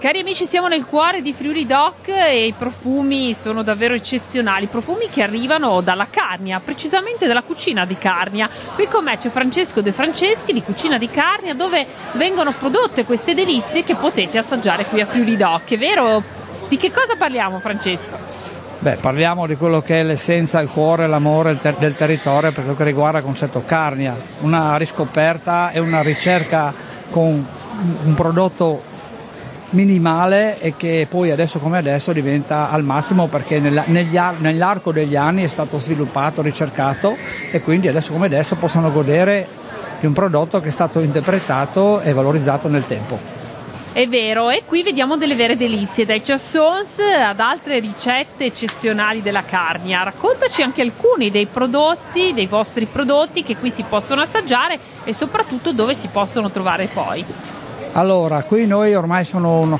Cari amici, siamo nel cuore di Friuli Doc e i profumi sono davvero eccezionali, profumi che arrivano dalla Carnia, precisamente dalla cucina di Carnia. Qui con me c'è Francesco De Franceschi di Cucina di Carnia dove vengono prodotte queste delizie che potete assaggiare qui a Friuli Doc, è vero? Di che cosa parliamo Francesco? Beh, parliamo di quello che è l'essenza, il cuore, l'amore del territorio per quello che riguarda il concetto Carnia, una riscoperta e una ricerca con un prodotto minimale e che poi adesso come adesso diventa al massimo perché nell'arco degli anni è stato sviluppato, ricercato e quindi adesso come adesso possono godere di un prodotto che è stato interpretato e valorizzato nel tempo. È vero, e qui vediamo delle vere delizie, dai chassons ad altre ricette eccezionali della Carnia. Raccontaci anche alcuni dei prodotti, dei vostri prodotti che qui si possono assaggiare e soprattutto dove si possono trovare poi. Allora, qui noi ormai sono,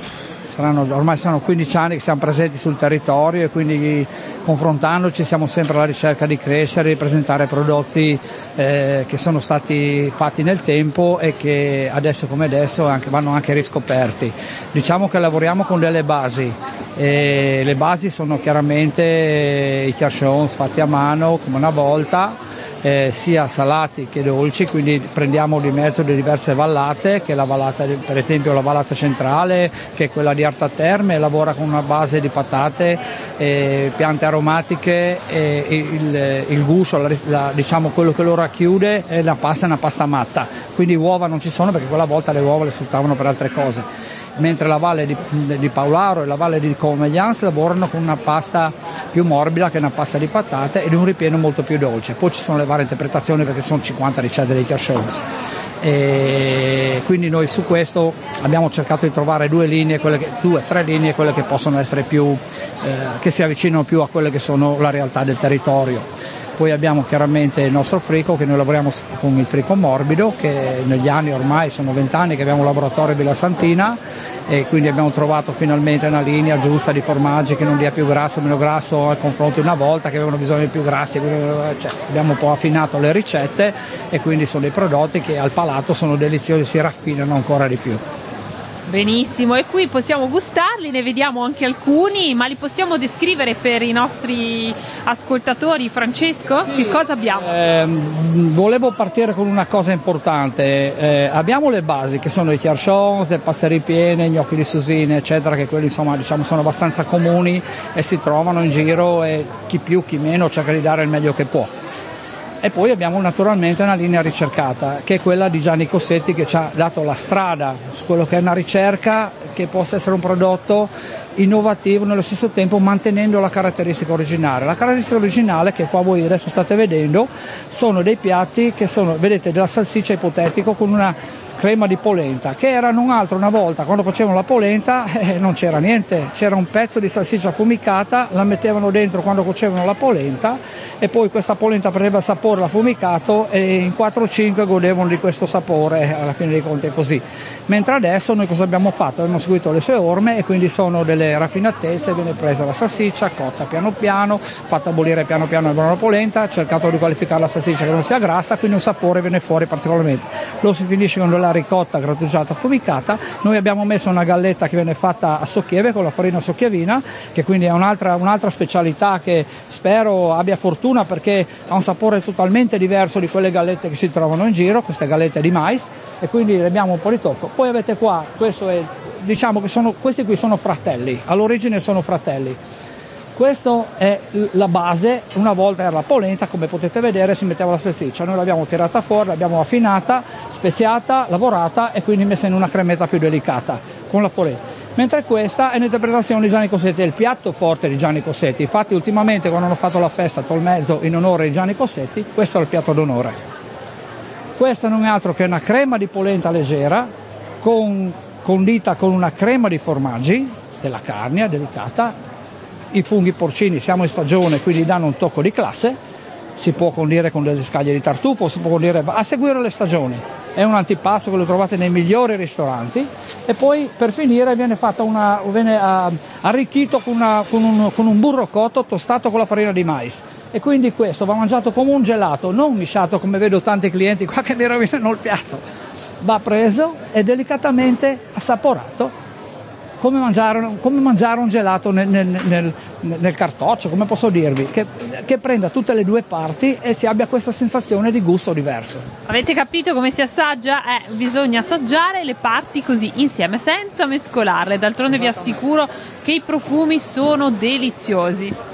saranno, ormai sono 15 anni che siamo presenti sul territorio e quindi confrontandoci siamo sempre alla ricerca di crescere, di presentare prodotti eh, che sono stati fatti nel tempo e che adesso come adesso anche, vanno anche riscoperti. Diciamo che lavoriamo con delle basi. Le basi sono chiaramente i tiarchons fatti a mano come una volta, eh, sia salati che dolci, quindi prendiamo di mezzo le diverse vallate, che è la vallata, per esempio la vallata centrale, che è quella di Arta Terme, lavora con una base di patate, eh, piante aromatiche, e il, il guscio, la, la, diciamo quello che lo racchiude, è la pasta, è una pasta matta, quindi uova non ci sono perché quella volta le uova le sfruttavano per altre cose. Mentre la valle di, di Paolaro e la valle di Comeglians lavorano con una pasta più morbida che una pasta di patate ed un ripieno molto più dolce. Poi ci sono le varie interpretazioni perché sono 50 ricette dei Kershaws. E quindi noi su questo abbiamo cercato di trovare due linee, che, due, tre linee, quelle che possono essere più, eh, che si avvicinano più a quelle che sono la realtà del territorio. Poi abbiamo chiaramente il nostro frico che noi lavoriamo con il frico morbido che negli anni ormai sono vent'anni che abbiamo un laboratorio a Villa Santina e quindi abbiamo trovato finalmente una linea giusta di formaggi che non dia più grasso, meno grasso al confronto di una volta che avevano bisogno di più grassi, cioè, abbiamo un po' affinato le ricette e quindi sono dei prodotti che al palato sono deliziosi, si raffinano ancora di più. Benissimo, e qui possiamo gustarli, ne vediamo anche alcuni, ma li possiamo descrivere per i nostri ascoltatori, Francesco? Sì, che cosa abbiamo? Eh, volevo partire con una cosa importante, eh, abbiamo le basi che sono i tiarchons, le paste ripiene, gli occhi di susine, eccetera, che quelli insomma diciamo, sono abbastanza comuni e si trovano in giro e chi più chi meno cerca di dare il meglio che può. E poi abbiamo naturalmente una linea ricercata, che è quella di Gianni Cossetti che ci ha dato la strada su quello che è una ricerca che possa essere un prodotto innovativo nello stesso tempo mantenendo la caratteristica originale. La caratteristica originale che qua voi adesso state vedendo sono dei piatti che sono, vedete, della salsiccia ipotetico con una crema di polenta, che era non altro una volta quando facevano la polenta eh, non c'era niente, c'era un pezzo di salsiccia affumicata, la mettevano dentro quando cuocevano la polenta e poi questa polenta prendeva sapore l'affumicato e in 4-5 godevano di questo sapore, alla fine dei conti è così. Mentre adesso noi cosa abbiamo fatto? Abbiamo seguito le sue orme e quindi sono delle raffinatezze, viene presa la salsiccia, cotta piano piano, fatta bollire piano piano nella polenta, cercato di qualificare la salsiccia che non sia grassa, quindi un sapore viene fuori particolarmente. Lo si finisce con della ricotta grattugiata affumicata, noi abbiamo messo una galletta che viene fatta a socchieve con la farina socchievina, che quindi è un'altra, un'altra specialità che spero abbia fortuna perché ha un sapore totalmente diverso di quelle gallette che si trovano in giro, queste gallette di mais e quindi le abbiamo un po' di tocco. Poi avete qua, è, diciamo che sono, questi qui sono fratelli, all'origine sono fratelli. Questa è la base, una volta era la polenta, come potete vedere si metteva la salsiccia, noi l'abbiamo tirata fuori, l'abbiamo affinata, speziata, lavorata e quindi messa in una cremetta più delicata con la polenta mentre questa è un'interpretazione di Gianni Cossetti, è il piatto forte di Gianni Cossetti. Infatti ultimamente quando hanno fatto la festa a Tolmezzo in onore di Gianni Cossetti, questo è il piatto d'onore. Questa non è altro che una crema di polenta leggera con, condita con una crema di formaggi della carne delicata. I funghi porcini siamo in stagione, quindi danno un tocco di classe. Si può condire con delle scaglie di tartufo, si può condire a seguire le stagioni è un antipasto che lo trovate nei migliori ristoranti e poi per finire viene, una, viene uh, arricchito con, una, con, un, con, un, burro cotto tostato con la farina di mais e quindi questo va mangiato come un gelato, non misciato come vedo tanti clienti qua che mi rovinano il piatto, va preso e delicatamente assaporato come mangiare, come mangiare un gelato nel, nel, nel, nel, cartoccio, come posso dirvi, che, che prenda tutte le due parti e si abbia questa sensazione di gusto diverso. Avete capito come si assaggia? Eh, bisogna assaggiare le parti così insieme, senza mescolarle. D'altronde vi assicuro che i profumi sono deliziosi.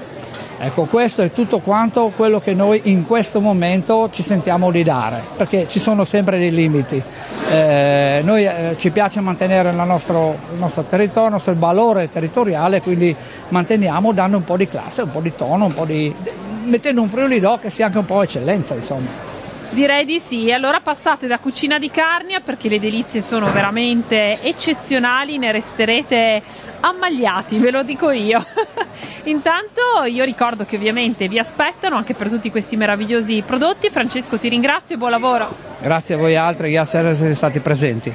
Ecco, questo è tutto quanto quello che noi in questo momento ci sentiamo di dare, perché ci sono sempre dei limiti. Eh, noi eh, ci piace mantenere nostro, il nostro, territorio, il nostro valore territoriale, quindi manteniamo dando un po' di classe, un po' di tono, un po' di, mettendo un friuli d'o che sia anche un po' eccellenza, insomma. Direi di sì, allora passate da Cucina di Carnia perché le delizie sono veramente eccezionali, ne resterete ammagliati, ve lo dico io. Intanto io ricordo che ovviamente vi aspettano anche per tutti questi meravigliosi prodotti. Francesco ti ringrazio e buon lavoro. Grazie a voi altri, grazie per essere stati presenti.